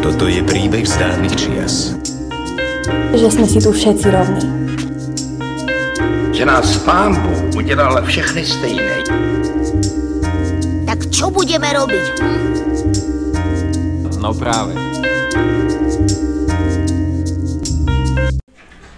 Toto je príbeh z dávnych čias. Že sme si tu všetci rovní. Že nás pán Bůh udělal všechny stejné. Tak čo budeme robiť? Hm? No práve.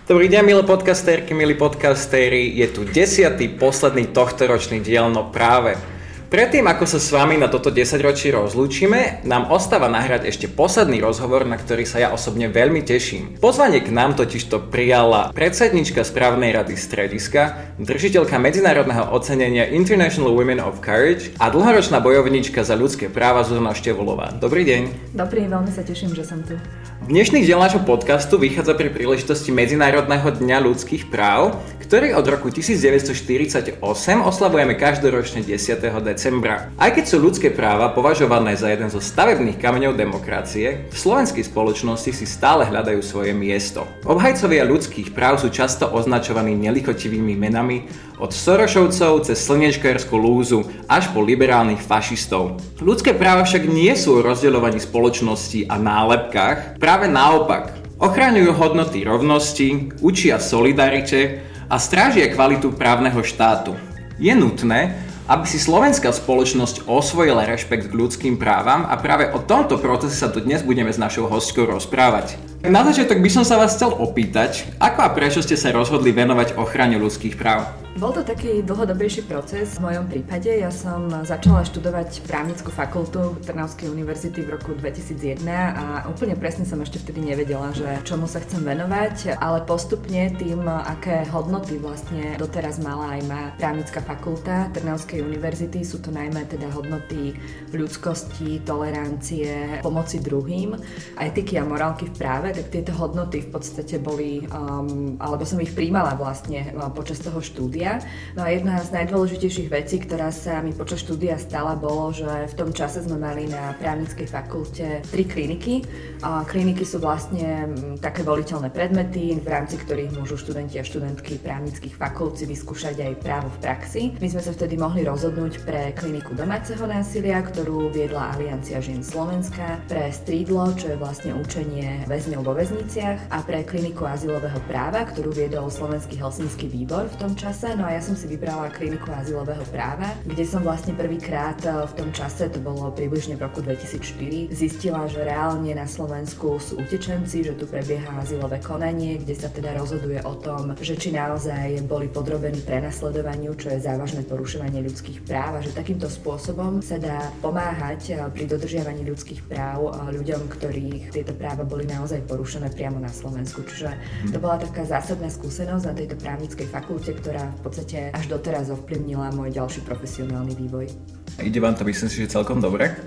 Dobrý deň, milé podcastérky, milí podcastéri. Je tu desiatý, posledný tohtoročný diel, no práve. Predtým, ako sa s vami na toto 10 ročí rozlúčime, nám ostáva nahrať ešte posledný rozhovor, na ktorý sa ja osobne veľmi teším. Pozvanie k nám totiž to prijala predsednička správnej rady strediska, držiteľka medzinárodného ocenenia International Women of Courage a dlhoročná bojovníčka za ľudské práva Zuzana Števulová. Dobrý deň. Dobrý, veľmi sa teším, že som tu. Dnešný diel nášho podcastu vychádza pri príležitosti Medzinárodného dňa ľudských práv, ktorý od roku 1948 oslavujeme každoročne 10. decembra. Aj keď sú ľudské práva považované za jeden zo stavebných kameňov demokracie, v slovenskej spoločnosti si stále hľadajú svoje miesto. Obhajcovia ľudských práv sú často označovaní nelichotivými menami od Sorošovcov cez slnečkárskú lúzu až po liberálnych fašistov. Ľudské práva však nie sú o rozdeľovaní spoločnosti a nálepkách, práve naopak. Ochraňujú hodnoty rovnosti, učia solidarite a strážia kvalitu právneho štátu. Je nutné, aby si slovenská spoločnosť osvojila rešpekt k ľudským právam a práve o tomto procese sa tu dnes budeme s našou hostkou rozprávať. Na začiatok by som sa vás chcel opýtať, ako a prečo ste sa rozhodli venovať ochrane ľudských práv? Bol to taký dlhodobejší proces v mojom prípade. Ja som začala študovať právnickú fakultu Trnavskej univerzity v roku 2001 a úplne presne som ešte vtedy nevedela, že čomu sa chcem venovať, ale postupne tým, aké hodnoty vlastne doteraz mala aj má právnická fakulta Trnavskej univerzity, sú to najmä teda hodnoty ľudskosti, tolerancie, pomoci druhým, etiky a morálky v práve, tak tieto hodnoty v podstate boli, um, alebo som ich príjmala vlastne um, počas toho štúdia. No a jedna z najdôležitejších vecí, ktorá sa mi počas štúdia stala, bolo, že v tom čase sme mali na právnickej fakulte tri kliniky. A kliniky sú vlastne také voliteľné predmety, v rámci ktorých môžu študenti a študentky právnických fakult si vyskúšať aj právo v praxi. My sme sa vtedy mohli rozhodnúť pre kliniku domáceho násilia, ktorú viedla Aliancia žien Slovenska, pre strídlo, čo je vlastne učenie väzňov vo väzniciach a pre kliniku azylového práva, ktorú viedol Slovenský helsinský výbor v tom čase. No a ja som si vybrala kliniku azylového práva, kde som vlastne prvýkrát eh, v tom čase, to bolo približne v roku 2004, zistila, že reálne na Slovensku sú utečenci, že tu prebieha azylové konanie, kde sa teda rozhoduje o tom, že či naozaj boli podrobení prenasledovaniu, čo je závažné porušovanie ľudských práv a že takýmto spôsobom sa dá pomáhať eh, pri dodržiavaní ľudských práv eh, ľuďom, ktorých tieto práva boli naozaj porušené priamo na Slovensku. Čiže to bola taká zásadná skúsenosť na tejto právnickej fakulte, ktorá v podstate až doteraz ovplyvnila môj ďalší profesionálny vývoj. Ide vám to, myslím si, že celkom dobre.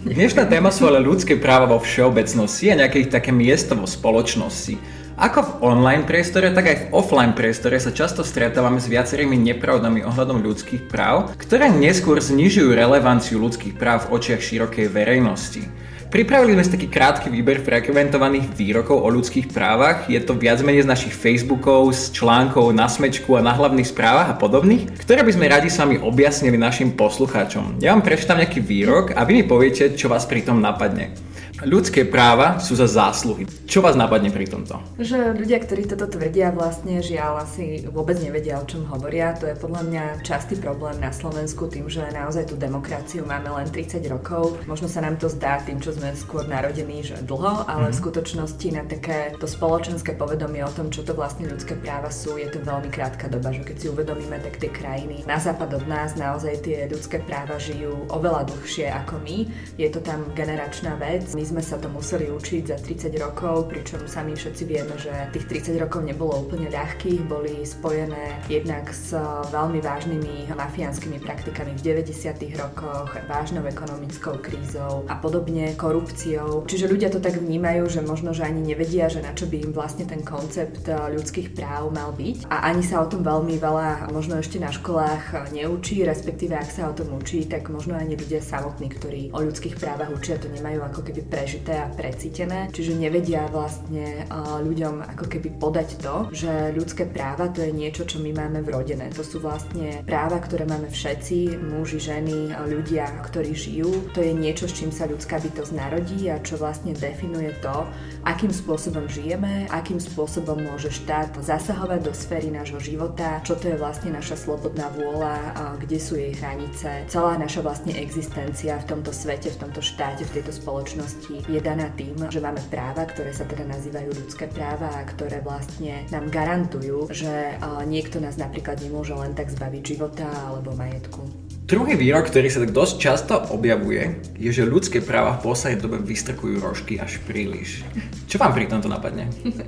Dnešná téma sú ale ľudské práva vo všeobecnosti a nejaké také miesto vo spoločnosti. Ako v online priestore, tak aj v offline priestore sa často stretávame s viacerými nepravdami ohľadom ľudských práv, ktoré neskôr znižujú relevanciu ľudských práv v očiach širokej verejnosti. Pripravili sme si taký krátky výber frekventovaných výrokov o ľudských právach. Je to viac menej z našich Facebookov, z článkov na smečku a na hlavných správach a podobných, ktoré by sme radi s vami objasnili našim poslucháčom. Ja vám prečítam nejaký výrok a vy mi poviete, čo vás pri tom napadne. Ľudské práva sú za zásluhy. Čo vás napadne pri tomto? Že ľudia, ktorí toto tvrdia, vlastne žiaľ asi vôbec nevedia, o čom hovoria. To je podľa mňa častý problém na Slovensku tým, že naozaj tú demokraciu máme len 30 rokov. Možno sa nám to zdá tým, čo sme skôr narodení, že dlho, ale mm. v mhm. skutočnosti na také to spoločenské povedomie o tom, čo to vlastne ľudské práva sú, je to veľmi krátka doba. Že keď si uvedomíme, tak tie krajiny na západ od nás naozaj tie ľudské práva žijú oveľa dlhšie ako my. Je to tam generačná vec. My sme sa to museli učiť za 30 rokov, pričom sami všetci vieme, že tých 30 rokov nebolo úplne ľahkých, boli spojené jednak s veľmi vážnymi mafiánskymi praktikami v 90. rokoch, vážnou ekonomickou krízou a podobne, korupciou. Čiže ľudia to tak vnímajú, že možno, že ani nevedia, že na čo by im vlastne ten koncept ľudských práv mal byť. A ani sa o tom veľmi veľa možno ešte na školách neučí, respektíve ak sa o tom učí, tak možno ani ľudia samotní, ktorí o ľudských právach učia, to nemajú ako keby pre prežité a precítené, čiže nevedia vlastne ľuďom ako keby podať to, že ľudské práva to je niečo, čo my máme vrodené. To sú vlastne práva, ktoré máme všetci, muži, ženy, ľudia, ktorí žijú. To je niečo, s čím sa ľudská bytosť narodí a čo vlastne definuje to, akým spôsobom žijeme, akým spôsobom môže štát zasahovať do sféry nášho života, čo to je vlastne naša slobodná vôľa, kde sú jej hranice. Celá naša vlastne existencia v tomto svete, v tomto štáte, v tejto spoločnosti je daná tým, že máme práva, ktoré sa teda nazývajú ľudské práva a ktoré vlastne nám garantujú, že niekto nás napríklad nemôže len tak zbaviť života alebo majetku. Druhý výrok, ktorý sa tak dosť často objavuje, je, že ľudské práva v poslednej dobe vystrkujú rožky až príliš. Čo vám pri tomto napadne?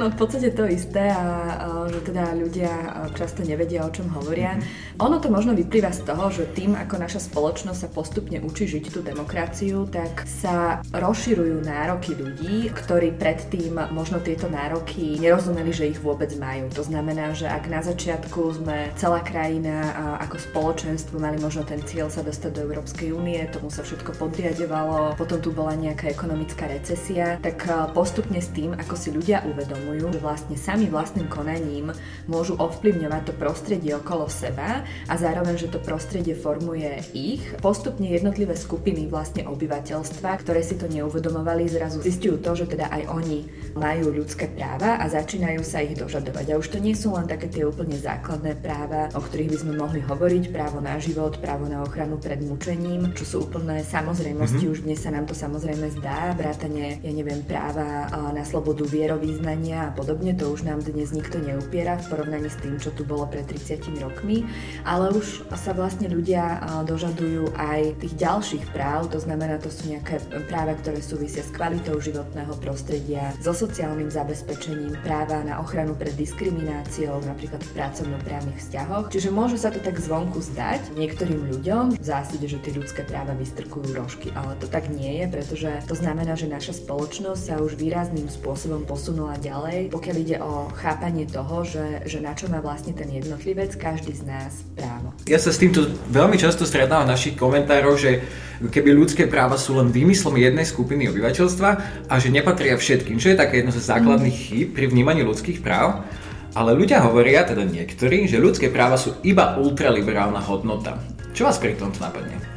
No v podstate to isté a, že teda ľudia často nevedia, o čom hovoria. Mm-hmm. Ono to možno vyplýva z toho, že tým, ako naša spoločnosť sa postupne učí žiť tú demokraciu, tak sa rozširujú nároky ľudí, ktorí predtým možno tieto nároky nerozumeli, že ich vôbec majú. To znamená, že ak na začiatku sme celá krajina ako spoločenstvo mali možno ten cieľ sa dostať do Európskej únie, tomu sa všetko podriadovalo, potom tu bola nejaká ekonomická recesia, tak eh, postupne s tým, ako si ľudia uvedomujú, že vlastne sami vlastným konaním môžu ovplyvňovať to prostredie okolo seba a zároveň, že to prostredie formuje ich, postupne jednotlivé skupiny vlastne obyvateľstva, ktoré si to neuvedomovali, zrazu zistujú to, že teda aj oni majú ľudské práva a začínajú sa ich dožadovať. A už to nie sú len také tie úplne základné práva, o ktorých by sme mohli hovoriť, právo na život, život, právo na ochranu pred mučením, čo sú úplné samozrejmosti, mm-hmm. už dnes sa nám to samozrejme zdá, vrátane, ja neviem, práva na slobodu vierovýznania a podobne, to už nám dnes nikto neupiera v porovnaní s tým, čo tu bolo pred 30 rokmi, ale už sa vlastne ľudia dožadujú aj tých ďalších práv, to znamená, to sú nejaké práva, ktoré súvisia s kvalitou životného prostredia, so sociálnym zabezpečením, práva na ochranu pred diskrimináciou, napríklad v pracovnoprávnych vzťahoch. Čiže môže sa to tak zvonku zdať, niekto niektorým ľuďom v zásade, že tie ľudské práva vystrkujú rožky, ale to tak nie je, pretože to znamená, že naša spoločnosť sa už výrazným spôsobom posunula ďalej, pokiaľ ide o chápanie toho, že, že na čo má vlastne ten jednotlivec, každý z nás právo. Ja sa s týmto veľmi často stretávam v našich komentároch, že keby ľudské práva sú len výmyslom jednej skupiny obyvateľstva a že nepatria všetkým, čo je také jedno zo základných chýb pri vnímaní ľudských práv. Ale ľudia hovoria, teda niektorí, že ľudské práva sú iba ultraliberálna hodnota. Čo vás pri tomto napadne?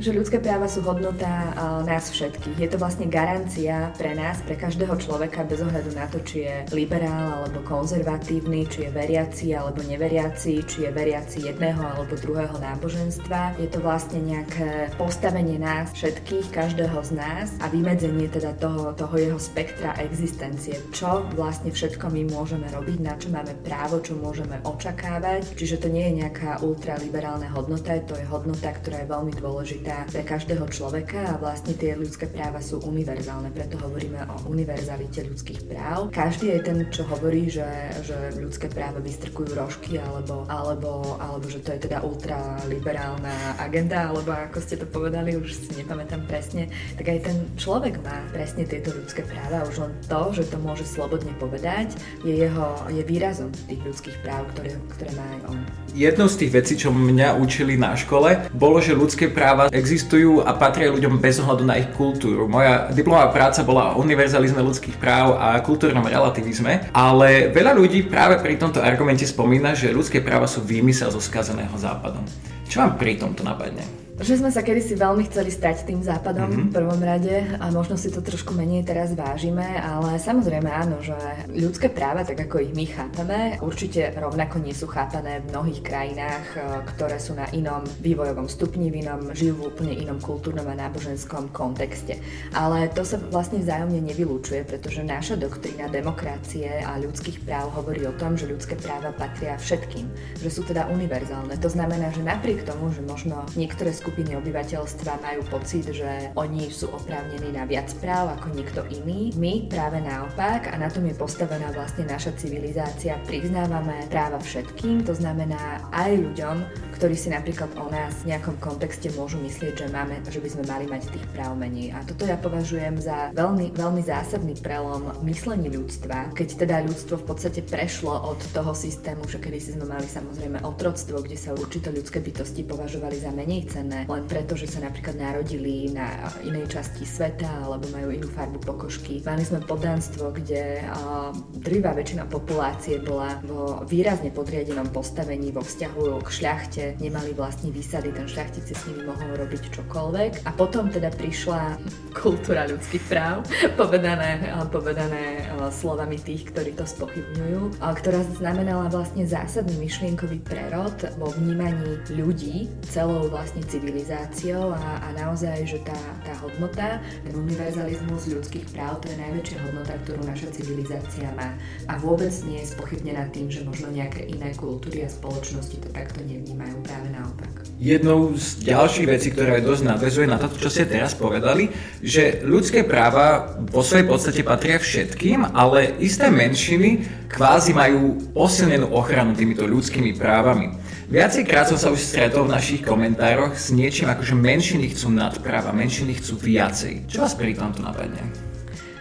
Že ľudské práva sú hodnota nás všetkých. Je to vlastne garancia pre nás, pre každého človeka, bez ohľadu na to, či je liberál alebo konzervatívny, či je veriaci alebo neveriaci, či je veriaci jedného alebo druhého náboženstva. Je to vlastne nejaké postavenie nás všetkých, každého z nás a vymedzenie teda toho, toho jeho spektra existencie. Čo vlastne všetko my môžeme robiť, na čo máme právo, čo môžeme očakávať. Čiže to nie je nejaká ultraliberálna hodnota, to je hodnota, ktorá je veľmi dôležitá dôležitá pre každého človeka a vlastne tie ľudské práva sú univerzálne, preto hovoríme o univerzalite ľudských práv. Každý je ten, čo hovorí, že, že ľudské práva vystrkujú rožky alebo, alebo, alebo že to je teda ultraliberálna agenda, alebo ako ste to povedali, už si nepamätám presne, tak aj ten človek má presne tieto ľudské práva. Už len to, že to môže slobodne povedať, je jeho je výrazom tých ľudských práv, ktoré, ktoré má aj on. Jednou z tých vecí, čo mňa učili na škole, bolo, že ľudské práva existujú a patria ľuďom bez ohľadu na ich kultúru. Moja diplomová práca bola o univerzalizme ľudských práv a kultúrnom relativizme, ale veľa ľudí práve pri tomto argumente spomína, že ľudské práva sú výmysel zo skazeného západom. Čo vám pri tomto napadne? Že sme sa kedysi veľmi chceli stať tým západom mm-hmm. v prvom rade a možno si to trošku menej teraz vážime, ale samozrejme áno, že ľudské práva, tak ako ich my chápame, určite rovnako nie sú chápané v mnohých krajinách, e, ktoré sú na inom vývojovom stupni, v inom, žijú v úplne inom kultúrnom a náboženskom kontexte. Ale to sa vlastne vzájomne nevylúčuje, pretože naša doktrína demokracie a ľudských práv hovorí o tom, že ľudské práva patria všetkým, že sú teda univerzálne. To znamená, že napriek tomu, že možno niektoré skupiny skupiny obyvateľstva majú pocit, že oni sú oprávnení na viac práv ako niekto iný. My práve naopak, a na tom je postavená vlastne naša civilizácia, priznávame práva všetkým, to znamená aj ľuďom, ktorí si napríklad o nás v nejakom kontexte môžu myslieť, že, máme, že by sme mali mať tých práv menej. A toto ja považujem za veľmi, veľmi zásadný prelom myslení ľudstva, keď teda ľudstvo v podstate prešlo od toho systému, že kedy si sme mali samozrejme otroctvo, kde sa určité ľudské bytosti považovali za menej cenné, len preto, že sa napríklad narodili na inej časti sveta alebo majú inú farbu pokožky. Mali sme poddanstvo, kde uh, drvá väčšina populácie bola vo výrazne podriadenom postavení vo vzťahu k šľachte, nemali vlastní výsady, ten šľachtic si s nimi mohol robiť čokoľvek. A potom teda prišla kultúra ľudských práv, povedané, povedané slovami tých, ktorí to spochybňujú, ktorá znamenala vlastne zásadný myšlienkový prerod vo vnímaní ľudí celou vlastne civilizáciou a, a naozaj, že tá, tá hodnota, ten univerzalizmus ľudských práv, to je najväčšia hodnota, ktorú naša civilizácia má. A vôbec nie je spochybnená tým, že možno nejaké iné kultúry a spoločnosti to takto nevnímajú, práve naopak. Jednou z ďalších vecí, ktorá je dosť nadvezuje na to, čo ste teraz povedali, že ľudské práva vo svojej podstate patria všetkým, ale isté menšiny kvázi majú posilnenú ochranu týmito ľudskými právami. Viacejkrát som sa už stretol v našich komentároch s niečím ako, že menšiny chcú nadpráva, menšiny chcú viacej. Čo vás pri tomto napadne?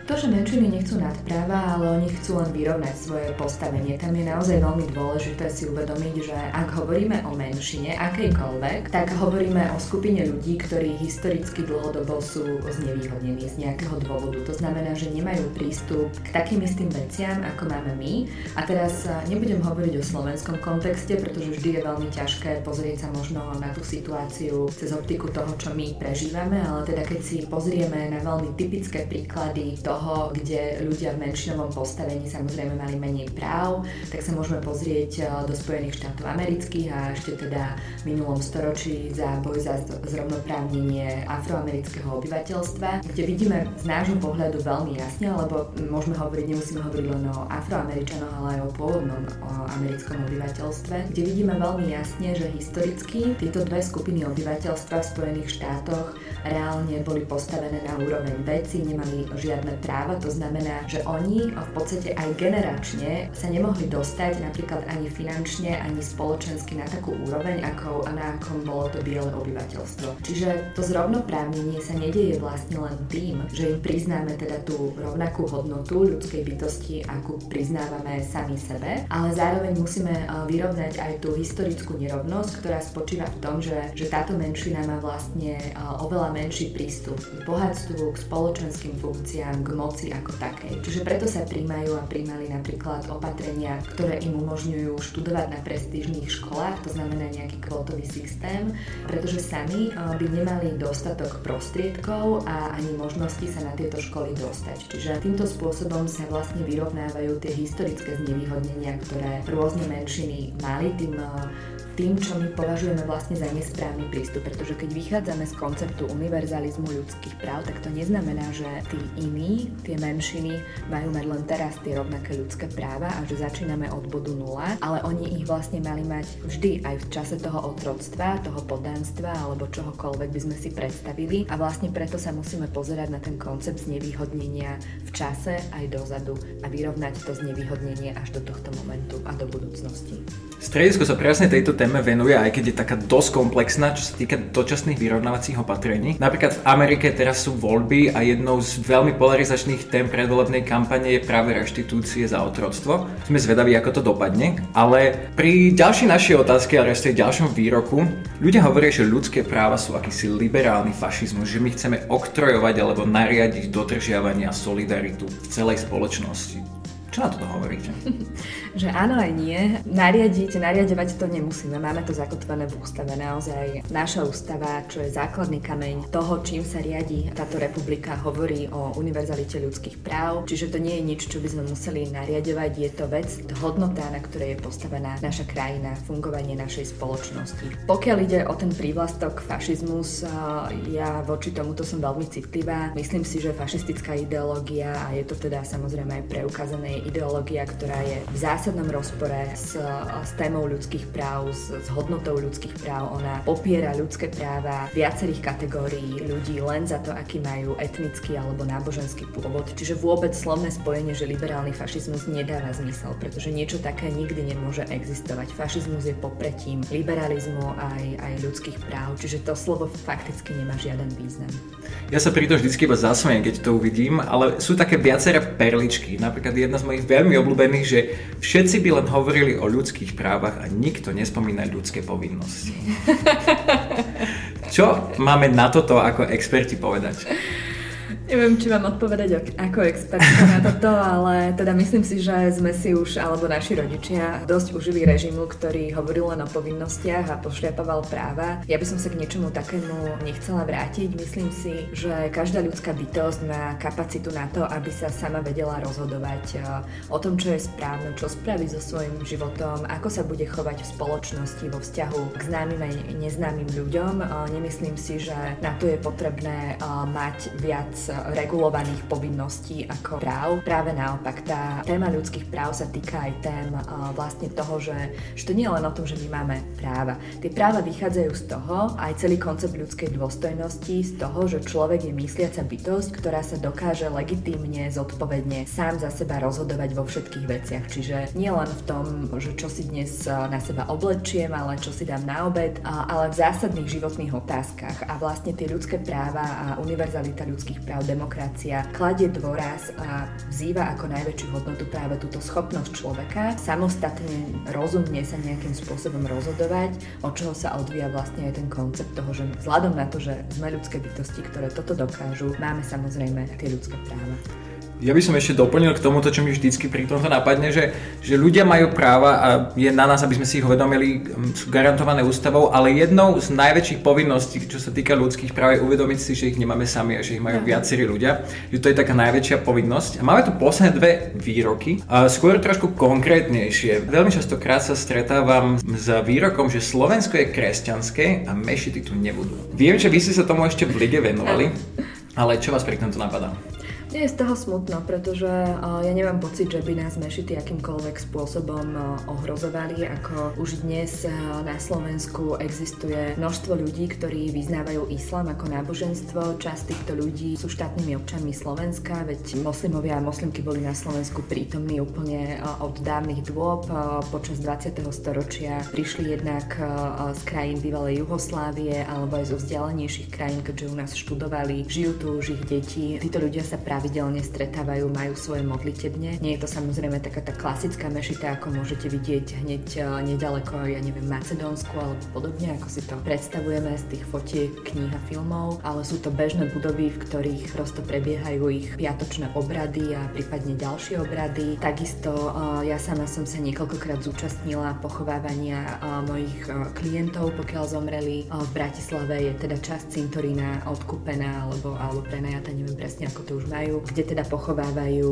To, že menšiny nechcú nadpráva, ale oni chcú len vyrovnať svoje postavenie. Tam je naozaj veľmi dôležité si uvedomiť, že ak hovoríme o menšine, akejkoľvek, tak hovoríme o skupine ľudí, ktorí historicky dlhodobo sú znevýhodnení z nejakého dôvodu. To znamená, že nemajú prístup k takým istým veciam, ako máme my. A teraz nebudem hovoriť o slovenskom kontexte, pretože vždy je veľmi ťažké pozrieť sa možno na tú situáciu cez optiku toho, čo my prežívame, ale teda keď si pozrieme na veľmi typické príklady toho, toho, kde ľudia v menšinovom postavení samozrejme mali menej práv, tak sa môžeme pozrieť eh, do Spojených štátov amerických a ešte teda v minulom storočí za boj za zrovnoprávnenie afroamerického obyvateľstva, kde vidíme z nášho pohľadu veľmi jasne, lebo môžeme hovoriť, nemusíme hovoriť len o afroameričanoch, ale aj o pôvodnom o americkom obyvateľstve, kde vidíme veľmi jasne, že historicky tieto dve skupiny obyvateľstva v Spojených štátoch reálne boli postavené na úroveň veci, nemali žiadne práva, to znamená, že oni v podstate aj generačne sa nemohli dostať napríklad ani finančne, ani spoločensky na takú úroveň, ako, na akom bolo to biele obyvateľstvo. Čiže to zrovnoprávnenie sa nedieje vlastne len tým, že im priznáme teda tú rovnakú hodnotu ľudskej bytosti, akú priznávame sami sebe, ale zároveň musíme e, vyrovnať aj tú historickú nerovnosť, ktorá spočíva v tom, že, že táto menšina má vlastne e, oveľa menší prístup k bohatstvu, k spoločenským funkciám, k moci ako takej. Čiže preto sa príjmajú a príjmali napríklad opatrenia, ktoré im umožňujú študovať na prestížnych školách, to znamená nejaký kvotový systém, pretože sami eh, by nemali dostatok prostriedkov a ani možnosti sa na tieto školy dostať. Čiže týmto spôsobom sa vlastne vyrovnávajú tie historické znevýhodnenia, ktoré rôzne menšiny mali tým eh, tým, čo my považujeme vlastne za nesprávny prístup, pretože keď vychádzame z konceptu univerzalizmu ľudských práv, tak to neznamená, že tí iní, tie menšiny, majú mať len teraz tie rovnaké ľudské práva a že začíname od bodu nula, ale oni ich vlastne mali mať vždy aj v čase toho otroctva, toho podánstva alebo čohokoľvek by sme si predstavili a vlastne preto sa musíme pozerať na ten koncept znevýhodnenia v čase aj dozadu a vyrovnať to znevýhodnenie až do tohto momentu a do budúcnosti. Stredisko sa presne tejto téme venuje, aj keď je taká dosť komplexná, čo sa týka dočasných vyrovnávacích opatrení. Napríklad v Amerike teraz sú voľby a jednou z veľmi polarizačných tém predvolebnej kampane je práve reštitúcie za otroctvo. Sme zvedaví, ako to dopadne. Ale pri ďalšej našej otázke, ale aj ďalšom výroku, ľudia hovoria, že ľudské práva sú akýsi liberálny fašizmus, že my chceme oktrojovať alebo nariadiť dodržiavanie a solidaritu v celej spoločnosti. Čo na to hovoríte? že áno aj nie. Nariadiť, nariadovať to nemusíme. Máme to zakotvené v ústave. Naozaj naša ústava, čo je základný kameň toho, čím sa riadi táto republika, hovorí o univerzalite ľudských práv. Čiže to nie je nič, čo by sme museli nariadovať. Je to vec, hodnota, na ktorej je postavená naša krajina, fungovanie našej spoločnosti. Pokiaľ ide o ten prívlastok fašizmus, ja voči tomuto som veľmi citlivá. Myslím si, že fašistická ideológia, a je to teda samozrejme aj preukázané, je ideológia, ktorá je v zásadnom rozpore s, s témou ľudských práv, s, s hodnotou ľudských práv. Ona popiera ľudské práva viacerých kategórií ľudí len za to, aký majú etnický alebo náboženský pôvod. Čiže vôbec slovné spojenie, že liberálny fašizmus nedáva zmysel, pretože niečo také nikdy nemôže existovať. Fašizmus je popretím liberalizmu aj, aj ľudských práv, čiže to slovo fakticky nemá žiaden význam. Ja sa pri to vždycky iba zasmejem, keď to uvidím, ale sú také viaceré perličky. Napríklad jedna z mojich veľmi obľúbených, že všetci by len hovorili o ľudských právach a nikto nespomína ľudské povinnosti. Čo máme na toto ako experti povedať? Neviem, či mám odpovedať ako expertka na toto, ale teda myslím si, že sme si už, alebo naši rodičia, dosť užili režimu, ktorý hovoril len o povinnostiach a pošliapoval práva. Ja by som sa k niečomu takému nechcela vrátiť. Myslím si, že každá ľudská bytosť má kapacitu na to, aby sa sama vedela rozhodovať eh, o tom, čo je správne, čo spraví so svojím životom, ako sa bude chovať v spoločnosti vo vzťahu k známym aj neznámym ľuďom. Eh, nemyslím si, že na to je potrebné eh, mať viac regulovaných povinností ako práv. Práve naopak, tá téma ľudských práv sa týka aj tém vlastne toho, že, že to nie je len o tom, že my máme práva. Tie práva vychádzajú z toho, aj celý koncept ľudskej dôstojnosti, z toho, že človek je mysliaca bytosť, ktorá sa dokáže legitímne, zodpovedne sám za seba rozhodovať vo všetkých veciach. Čiže nie len v tom, že čo si dnes na seba oblečiem, ale čo si dám na obed, ale v zásadných životných otázkach. A vlastne tie ľudské práva a univerzalita ľudských práv demokracia kladie dôraz a vzýva ako najväčšiu hodnotu práve túto schopnosť človeka samostatne, rozumne sa nejakým spôsobom rozhodovať, od čoho sa odvíja vlastne aj ten koncept toho, že vzhľadom na to, že sme ľudské bytosti, ktoré toto dokážu, máme samozrejme tie ľudské práva. Ja by som ešte doplnil k tomuto, čo mi vždycky pri tomto napadne, že, že ľudia majú práva a je na nás, aby sme si ich uvedomili, sú garantované ústavou, ale jednou z najväčších povinností, čo sa týka ľudských práv, je uvedomiť si, že ich nemáme sami a že ich majú viacerí ľudia. Že to je taká najväčšia povinnosť. A máme tu posledné dve výroky, a skôr trošku konkrétnejšie. Veľmi častokrát sa stretávam s výrokom, že Slovensko je kresťanské a mešity tu nebudú. Viem, že vy ste sa tomu ešte v lige venovali, ale čo vás pri tomto napadá? Nie je z toho smutno, pretože uh, ja nemám pocit, že by nás mešity akýmkoľvek spôsobom uh, ohrozovali, ako už dnes uh, na Slovensku existuje množstvo ľudí, ktorí vyznávajú islám ako náboženstvo. Časť týchto ľudí sú štátnymi občanmi Slovenska, veď moslimovia a moslimky boli na Slovensku prítomní úplne od dávnych dôb. Počas 20. storočia prišli jednak z krajín bývalej Juhoslávie alebo aj zo vzdialenejších krajín, keďže u nás študovali, žijú tu už ich deti. Títo ľudia sa práve pravidelne stretávajú, majú svoje modlitebne. Nie je to samozrejme taká tá klasická mešita, ako môžete vidieť hneď e, nedaleko, ja neviem, Macedónsku alebo podobne, ako si to predstavujeme z tých fotiek, kníh a filmov, ale sú to bežné budovy, v ktorých prosto prebiehajú ich piatočné obrady a prípadne ďalšie obrady. Takisto e, ja sama som sa niekoľkokrát zúčastnila pochovávania e, mojich klientov, pokiaľ zomreli. V Bratislave je teda časť cintorína odkúpená alebo, alebo prenajata, neviem presne ako to už majú pochovávajú, kde teda pochovávajú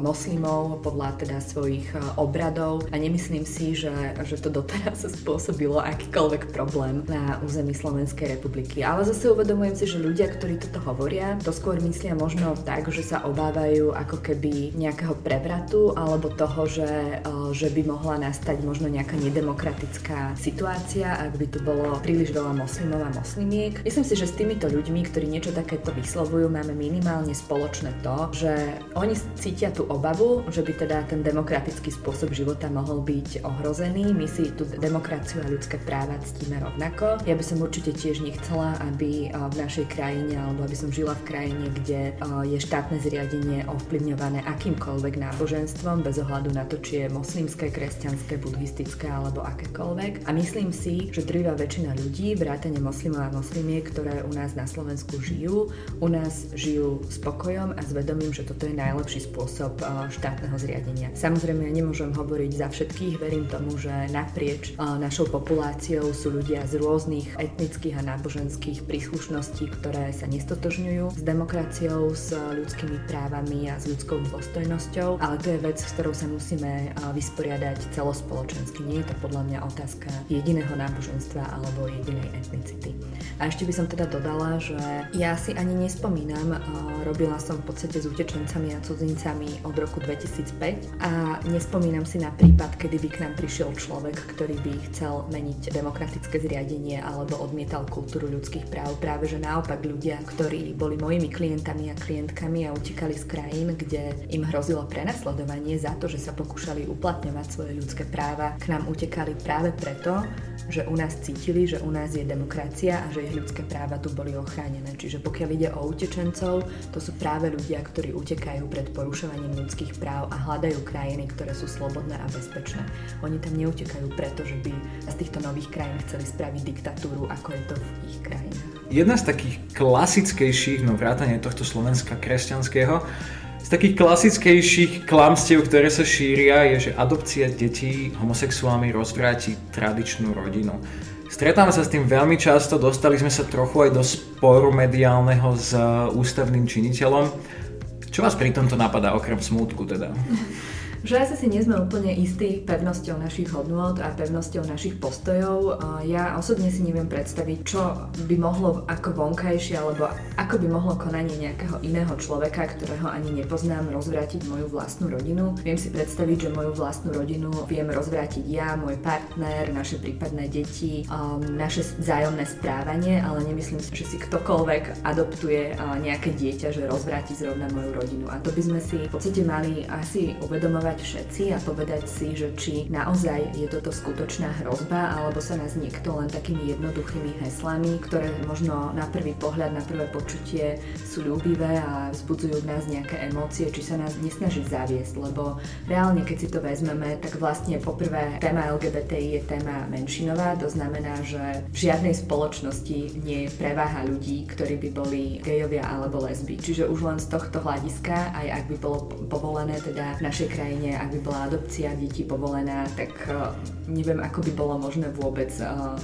moslimov podľa teda svojich obradov a nemyslím si, že, že to doteraz spôsobilo akýkoľvek problém na území Slovenskej republiky. Ale zase uvedomujem si, že ľudia, ktorí toto hovoria, to skôr myslia možno tak, že sa obávajú ako keby nejakého prevratu alebo toho, že, že by mohla nastať možno nejaká nedemokratická situácia, ak by tu bolo príliš veľa moslimov a moslimiek. Myslím si, že s týmito ľuďmi, ktorí niečo takéto vyslovujú, máme minimálne spoločné strašné to, že oni cítia tú obavu, že by teda ten demokratický spôsob života mohol byť ohrozený. My si tú demokraciu a ľudské práva ctíme rovnako. Ja by som určite tiež nechcela, aby v našej krajine alebo aby som žila v krajine, kde je štátne zriadenie ovplyvňované akýmkoľvek náboženstvom, bez ohľadu na to, či je moslimské, kresťanské, buddhistické alebo akékoľvek. A myslím si, že drvivá väčšina ľudí, vrátane moslimov a moslimiek, ktoré u nás na Slovensku žijú, u nás žijú spokojom a s vedomím, že toto je najlepší spôsob eh, štátneho zriadenia. Samozrejme, ja nemôžem hovoriť za všetkých, verím tomu, že naprieč eh, našou populáciou sú ľudia z rôznych etnických a náboženských príslušností, ktoré sa nestotožňujú s demokraciou, s ľudskými právami a s ľudskou dôstojnosťou, ale to je vec, s ktorou sa musíme eh, vysporiadať celospoločensky. Nie je to podľa mňa otázka jediného náboženstva alebo jedinej etnicity. A ešte by som teda dodala, že ja si ani nespomínam, robila som podstate s utečencami a cudzincami od roku 2005 a nespomínam si na prípad, kedy by k nám prišiel človek, ktorý by chcel meniť demokratické zriadenie alebo odmietal kultúru ľudských práv. Práve že naopak ľudia, ktorí boli mojimi klientami a klientkami a utekali z krajín, kde im hrozilo prenasledovanie za to, že sa pokúšali uplatňovať svoje ľudské práva, k nám utekali práve preto, že u nás cítili, že u nás je demokracia a že ich ľudské práva tu boli ochránené. Čiže pokiaľ ide o utečencov, to sú práve ľudia, ktorí utekajú pred porušovaním ľudských práv a hľadajú krajiny, ktoré sú slobodné a bezpečné. Oni tam neutekajú preto, že by z týchto nových krajín chceli spraviť diktatúru, ako je to v ich krajinách. Jedna z takých klasickejších, no vrátane tohto Slovenska kresťanského, z takých klasickejších klamstiev, ktoré sa šíria, je, že adopcia detí homosexuálmi rozvráti tradičnú rodinu. Stretáme sa s tým veľmi často, dostali sme sa trochu aj do sporu mediálneho s ústavným činiteľom. Čo vás pri tomto napadá, okrem smútku teda? Že asi si nie sme úplne istí pevnosťou našich hodnôt a pevnosťou našich postojov. Ja osobne si neviem predstaviť, čo by mohlo ako vonkajšie alebo ako by mohlo konanie nejakého iného človeka, ktorého ani nepoznám, rozvrátiť moju vlastnú rodinu. Viem si predstaviť, že moju vlastnú rodinu viem rozvrátiť ja, môj partner, naše prípadné deti, um, naše vzájomné správanie, ale nemyslím si, že si ktokoľvek adoptuje nejaké dieťa, že rozvráti zrovna moju rodinu. A to by sme si v podstate mali asi uvedomovať povedať všetci a povedať si, že či naozaj je toto skutočná hrozba, alebo sa nás niekto len takými jednoduchými heslami, ktoré možno na prvý pohľad, na prvé počutie sú ľúbivé a vzbudzujú v nás nejaké emócie, či sa nás nesnaží zaviesť, lebo reálne keď si to vezmeme, tak vlastne poprvé téma LGBTI je téma menšinová, to znamená, že v žiadnej spoločnosti nie je preváha ľudí, ktorí by boli gejovia alebo lesby. Čiže už len z tohto hľadiska, aj ak by bolo povolené teda v našej krajine krajine, ak by bola adopcia detí povolená, tak uh, neviem, ako by bolo možné vôbec uh,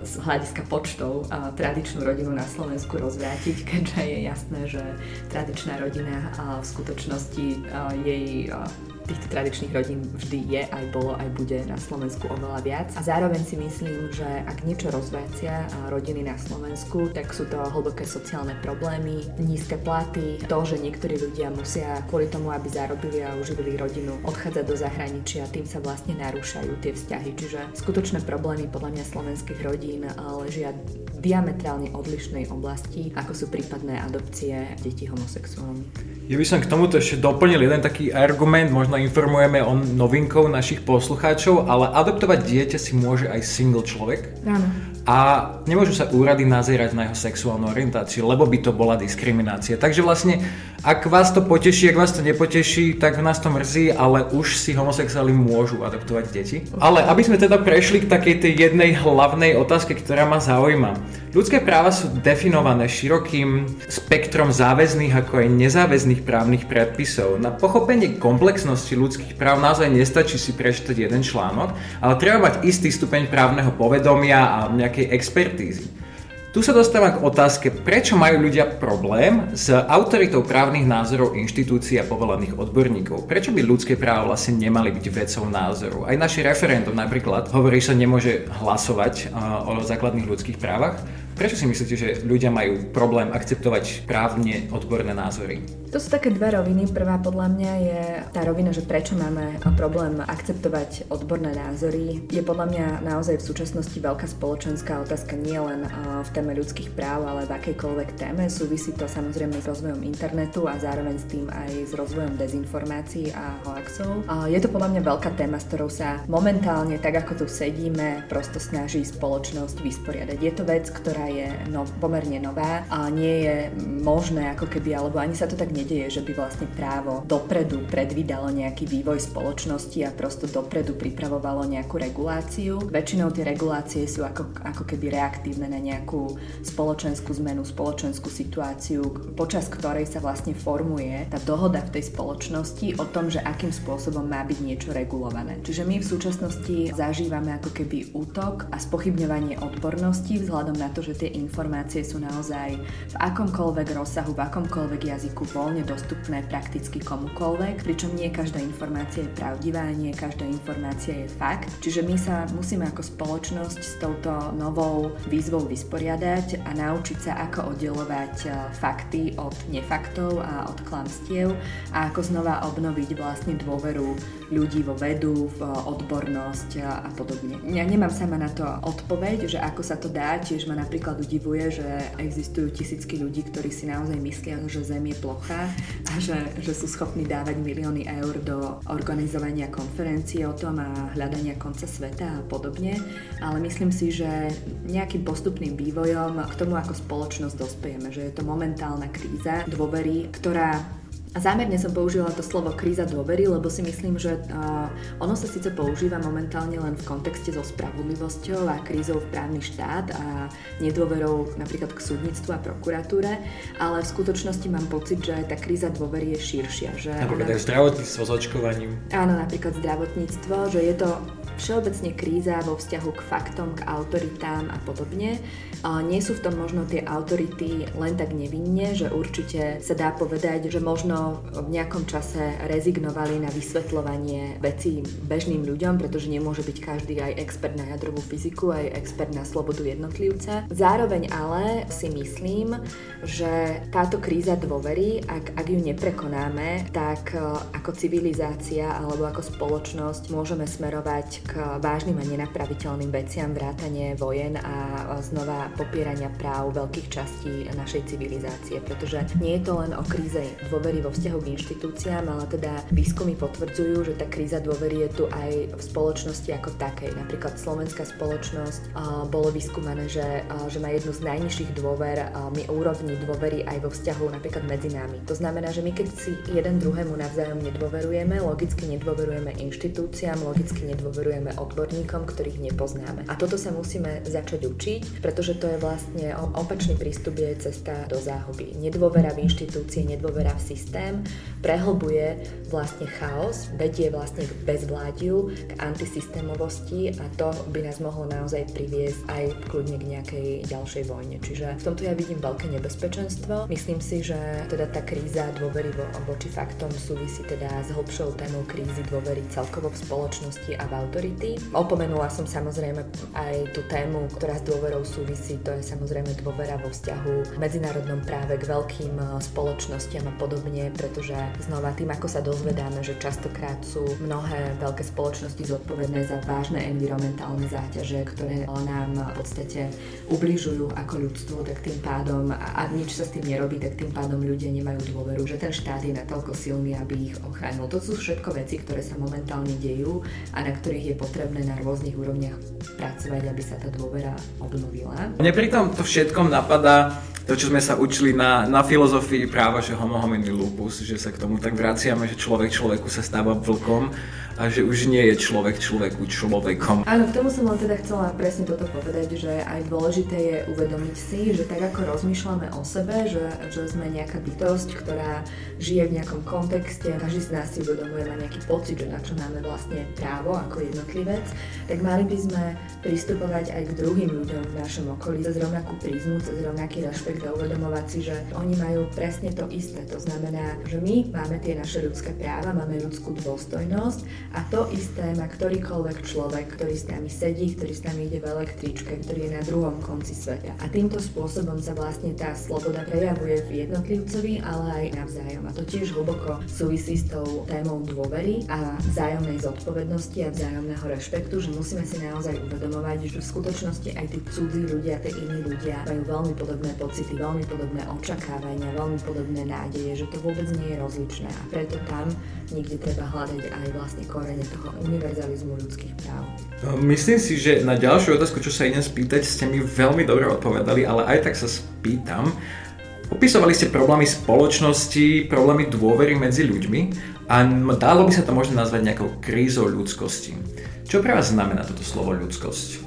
z hľadiska počtov uh, tradičnú rodinu na Slovensku rozvrátiť, keďže je jasné, že tradičná rodina v skutočnosti jej týchto tradičných rodín vždy je, aj bolo, aj bude na Slovensku oveľa viac. A zároveň si myslím, že ak niečo rozvrácia rodiny na Slovensku, tak sú to hlboké sociálne problémy, nízke platy, to, že niektorí ľudia musia kvôli tomu, aby zarobili a uživili rodinu, odchádzať do zahraničia, tým sa vlastne narúšajú tie vzťahy. Čiže skutočné problémy podľa mňa slovenských rodín ležia diametrálne odlišnej oblasti, ako sú prípadné adopcie detí homosexuálnych. Ja by som k tomuto ešte doplnil jeden taký argument, možno informujeme o novinkov našich poslucháčov, ale adoptovať dieťa si môže aj single človek. Áno a nemôžu sa úrady nazerať na jeho sexuálnu orientáciu, lebo by to bola diskriminácia. Takže vlastne, ak vás to poteší, ak vás to nepoteší, tak nás to mrzí, ale už si homosexuáli môžu adoptovať deti. Ale aby sme teda prešli k takej tej jednej hlavnej otázke, ktorá ma zaujíma. Ľudské práva sú definované širokým spektrom záväzných ako aj nezáväzných právnych predpisov. Na pochopenie komplexnosti ľudských práv naozaj nestačí si prečítať jeden článok, ale treba mať istý stupeň právneho povedomia a nejaké nejakej expertízy. Tu sa dostávam k otázke, prečo majú ľudia problém s autoritou právnych názorov inštitúcií a povolených odborníkov. Prečo by ľudské práva vlastne nemali byť vecou názoru? Aj naši referendum napríklad hovorí, že sa nemôže hlasovať o základných ľudských právach. Prečo si myslíte, že ľudia majú problém akceptovať právne odborné názory? To sú také dve roviny. Prvá podľa mňa je tá rovina, že prečo máme problém akceptovať odborné názory. Je podľa mňa naozaj v súčasnosti veľká spoločenská otázka nie len v téme ľudských práv, ale v akejkoľvek téme. Súvisí to samozrejme s rozvojom internetu a zároveň s tým aj s rozvojom dezinformácií a hoaxov. Je to podľa mňa veľká téma, s ktorou sa momentálne, tak ako tu sedíme, prosto snaží spoločnosť vysporiadať. Je to vec, ktorá je no, pomerne nová a nie je možné ako keby, alebo ani sa to tak nedieje, že by vlastne právo dopredu predvídalo nejaký vývoj spoločnosti a prosto dopredu pripravovalo nejakú reguláciu. Väčšinou tie regulácie sú ako, ako keby reaktívne na nejakú spoločenskú zmenu, spoločenskú situáciu, počas ktorej sa vlastne formuje tá dohoda v tej spoločnosti o tom, že akým spôsobom má byť niečo regulované. Čiže my v súčasnosti zažívame ako keby útok a spochybňovanie odbornosti vzhľadom na to, že tie informácie sú naozaj v akomkoľvek rozsahu, v akomkoľvek jazyku voľne dostupné prakticky komukoľvek, pričom nie každá informácia je pravdivá, nie každá informácia je fakt. Čiže my sa musíme ako spoločnosť s touto novou výzvou vysporiadať a naučiť sa, ako oddelovať e, fakty od nefaktov a od klamstiev a ako znova obnoviť vlastne dôveru ľudí vo vedu, v odbornosť a podobne. Ja nemám sama na to odpoveď, že ako sa to dá, tiež ma napríklad udivuje, že existujú tisícky ľudí, ktorí si naozaj myslia, že Zem je plochá a že, že sú schopní dávať milióny eur do organizovania konferencií o tom a hľadania konca sveta a podobne, ale myslím si, že nejakým postupným vývojom k tomu, ako spoločnosť dospejeme, že je to momentálna kríza dôvery, ktorá a zámerne som použila to slovo kríza dôvery, lebo si myslím, že uh, ono sa síce používa momentálne len v kontexte so spravodlivosťou a krízou v právny štát a nedôverou napríklad k súdnictvu a prokuratúre, ale v skutočnosti mám pocit, že tá kríza dôvery je širšia. Že napríklad ona... zdravotníctvo s očkovaním. Áno, napríklad zdravotníctvo, že je to všeobecne kríza vo vzťahu k faktom, k autoritám a podobne. Nie sú v tom možno tie autority len tak nevinne, že určite sa dá povedať, že možno v nejakom čase rezignovali na vysvetľovanie vecí bežným ľuďom, pretože nemôže byť každý aj expert na jadrovú fyziku, aj expert na slobodu jednotlivca. Zároveň ale si myslím, že táto kríza dôvery, ak, ak ju neprekonáme, tak ako civilizácia alebo ako spoločnosť môžeme smerovať k vážnym a nenapraviteľným veciam vrátanie vojen a znova popierania práv veľkých častí našej civilizácie, pretože nie je to len o kríze dôvery vo vzťahu k inštitúciám, ale teda výskumy potvrdzujú, že tá kríza dôvery je tu aj v spoločnosti ako takej. Napríklad slovenská spoločnosť bolo vyskúmané, že, že má jednu z najnižších dôver, my úrovni dôvery aj vo vzťahu napríklad medzi nami. To znamená, že my keď si jeden druhému navzájom nedôverujeme, logicky nedôverujeme inštitúciám, logicky nedôverujeme dôverujeme odborníkom, ktorých nepoznáme. A toto sa musíme začať učiť, pretože to je vlastne opačný prístup je cesta do záhuby. Nedôvera v inštitúcie, nedôvera v systém prehlbuje vlastne chaos, vedie vlastne k bezvládiu, k antisystémovosti a to by nás mohlo naozaj priviesť aj kľudne k nejakej ďalšej vojne. Čiže v tomto ja vidím veľké nebezpečenstvo. Myslím si, že teda tá kríza dôvery vo, voči faktom súvisí teda s hlbšou témou krízy dôvery celkovo v spoločnosti a v autorite autority. Opomenula som samozrejme aj tú tému, ktorá s dôverou súvisí, to je samozrejme dôvera vo vzťahu v medzinárodnom práve k veľkým eh, spoločnostiam a podobne, pretože znova tým, ako sa dozvedáme, že častokrát sú mnohé veľké spoločnosti zodpovedné za vážne environmentálne záťaže, ktoré nám v podstate ubližujú ako ľudstvo, tak tým pádom, a nič sa s tým nerobí, tak tým pádom ľudia nemajú dôveru, že ten štát je natoľko silný, aby ich ochránil. To sú všetko veci, ktoré sa momentálne dejú a na ktorých je potrebné na rôznych úrovniach pracovať, aby sa tá dôvera obnovila. Mne pri to všetkom napadá to, čo sme sa učili na, na filozofii práva, že homo homini lupus, že sa k tomu tak vraciame, že človek človeku sa stáva vlkom a že už nie je človek človeku človekom. Áno, k tomu som len teda chcela presne toto povedať, že aj dôležité je uvedomiť si, že tak ako rozmýšľame o sebe, že, že sme nejaká bytosť, ktorá žije v nejakom kontexte, každý z nás si uvedomuje, má nejaký pocit, že na čo máme vlastne právo ako jednotlivec, tak mali by sme pristupovať aj k druhým ľuďom v našom okolí cez rovnakú prízmu, cez rovnaký rešpekt a uvedomovať si, že oni majú presne to isté. To znamená, že my máme tie naše ľudské práva, máme ľudskú dôstojnosť a to isté má ktorýkoľvek človek, ktorý s nami sedí, ktorý s nami ide v električke, ktorý je na druhom konci sveta. A týmto spôsobom sa vlastne tá sloboda prejavuje v jednotlivcovi, ale aj navzájom. A to tiež hlboko súvisí s tou témou dôvery a vzájomnej zodpovednosti a vzájomného rešpektu, že musíme si naozaj uvedomovať, že v skutočnosti aj tí cudzí ľudia, tí iní ľudia majú veľmi podobné pocity, veľmi podobné očakávania, veľmi podobné nádeje, že to vôbec nie je rozličné. A preto tam niekde treba hľadať aj vlastne korene toho univerzalizmu ľudských práv. No, myslím si, že na ďalšiu otázku, čo sa idem spýtať, ste mi veľmi dobre odpovedali, ale aj tak sa spýtam. Opisovali ste problémy spoločnosti, problémy dôvery medzi ľuďmi a dalo by sa to možno nazvať nejakou krízou ľudskosti. Čo pre vás znamená toto slovo ľudskosť?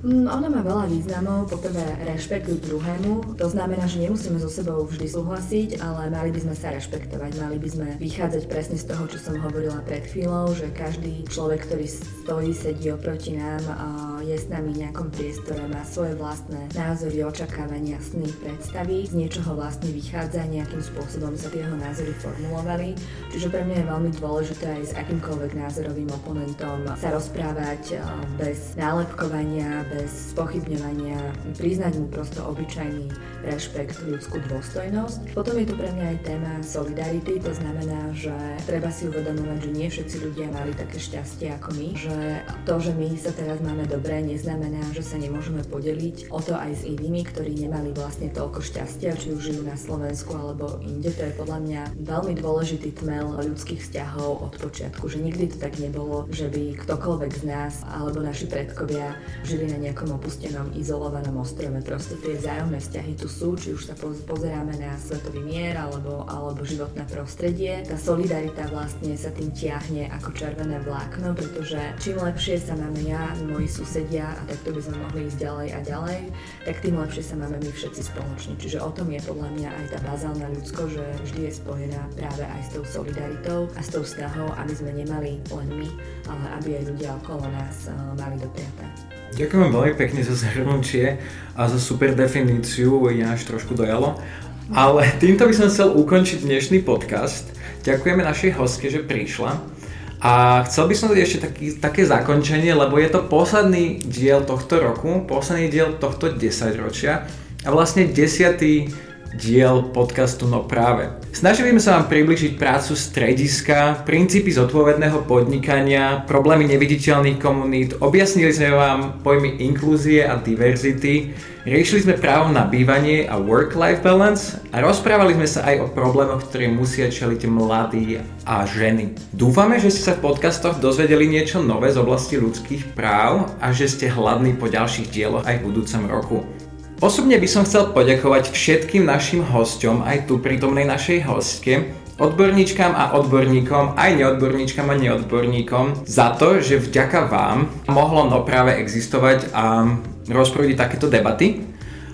Mm, ona má veľa významov. Poprvé rešpekt k druhému. To znamená, že nemusíme so sebou vždy súhlasiť, ale mali by sme sa rešpektovať. Mali by sme vychádzať presne z toho, čo som hovorila pred chvíľou, že každý človek, ktorý stojí, sedí oproti nám, je je s nami v nejakom priestore, má svoje vlastné názory, očakávania, sny, predstavy, z niečoho vlastne vychádza, nejakým spôsobom sa tie jeho názory formulovali. Čiže pre mňa je veľmi dôležité aj s akýmkoľvek názorovým oponentom sa rozprávať bez nálepkovania, bez pochybňovania, priznať mu prosto obyčajný rešpekt, ľudskú dôstojnosť. Potom je tu pre mňa aj téma solidarity, to znamená, že treba si uvedomovať, že nie všetci ľudia mali také šťastie ako my, že to, že my sa teraz máme dobré, neznamená, že sa nemôžeme podeliť o to aj s inými, ktorí nemali vlastne toľko šťastia, či už žijú na Slovensku alebo inde. To je podľa mňa veľmi dôležitý tmel ľudských vzťahov od počiatku, že nikdy to tak nebolo, že by ktokoľvek z nás alebo naši predkovia žili na nejakom opustenom, izolovanom ostrove. Proste tie vzájomné vzťahy tu sú, či už sa pozeráme na svetový mier alebo, alebo životné prostredie. Tá solidarita vlastne sa tým tiahne ako červené vlákno, pretože čím lepšie sa máme ja, moji susedia a takto by sme mohli ísť ďalej a ďalej, tak tým lepšie sa máme my všetci spoločne. Čiže o tom je podľa mňa aj tá bazálna ľudsko, že vždy je spojená práve aj s tou solidaritou a s tou snahou, aby sme nemali len my, ale aby aj ľudia okolo nás eh, mali dopriaté. Ďakujem veľmi pekne za zhrnutie a za super definíciu, až trošku dojalo. Ale týmto by som chcel ukončiť dnešný podcast. Ďakujeme našej hostke, že prišla. A chcel by som dať ešte taký, také zakončenie, lebo je to posledný diel tohto roku, posledný diel tohto desaťročia. A vlastne desiatý diel podcastu No práve. Snažili sme sa vám približiť prácu strediska, princípy zodpovedného podnikania, problémy neviditeľných komunít, objasnili sme vám pojmy inklúzie a diverzity, riešili sme právo na bývanie a work-life balance a rozprávali sme sa aj o problémoch, ktoré musia čeliť mladí a ženy. Dúfame, že ste sa v podcastoch dozvedeli niečo nové z oblasti ľudských práv a že ste hladní po ďalších dieloch aj v budúcom roku. Osobne by som chcel poďakovať všetkým našim hosťom, aj tu prítomnej našej hostke, odborníčkam a odborníkom, aj neodborníčkam a neodborníkom za to, že vďaka vám mohlo no práve existovať a rozprúdiť takéto debaty.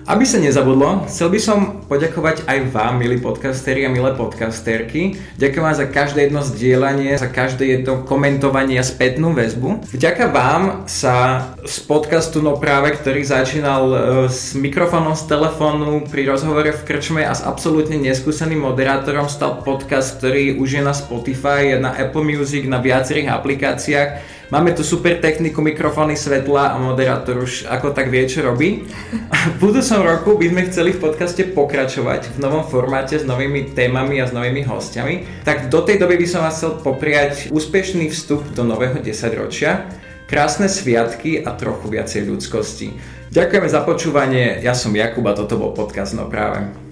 Aby sa nezabudlo, chcel by som poďakovať aj vám, milí podcasteri a milé podcasterky. Ďakujem vám za každé jedno zdieľanie, za každé jedno komentovanie a spätnú väzbu. Vďaka vám sa z podcastu No práve, ktorý začínal e, s mikrofónom z telefónu pri rozhovore v krčme a s absolútne neskúseným moderátorom stal podcast, ktorý už je na Spotify, na Apple Music, na viacerých aplikáciách Máme tu super techniku, mikrofóny, svetla a moderátor už ako tak vie, čo robí. V budúcom roku by sme chceli v podcaste pokračovať v novom formáte s novými témami a s novými hostiami. Tak do tej doby by som vás chcel popriať úspešný vstup do nového desaťročia, krásne sviatky a trochu viacej ľudskosti. Ďakujeme za počúvanie, ja som Jakub a toto bol podcast No práve.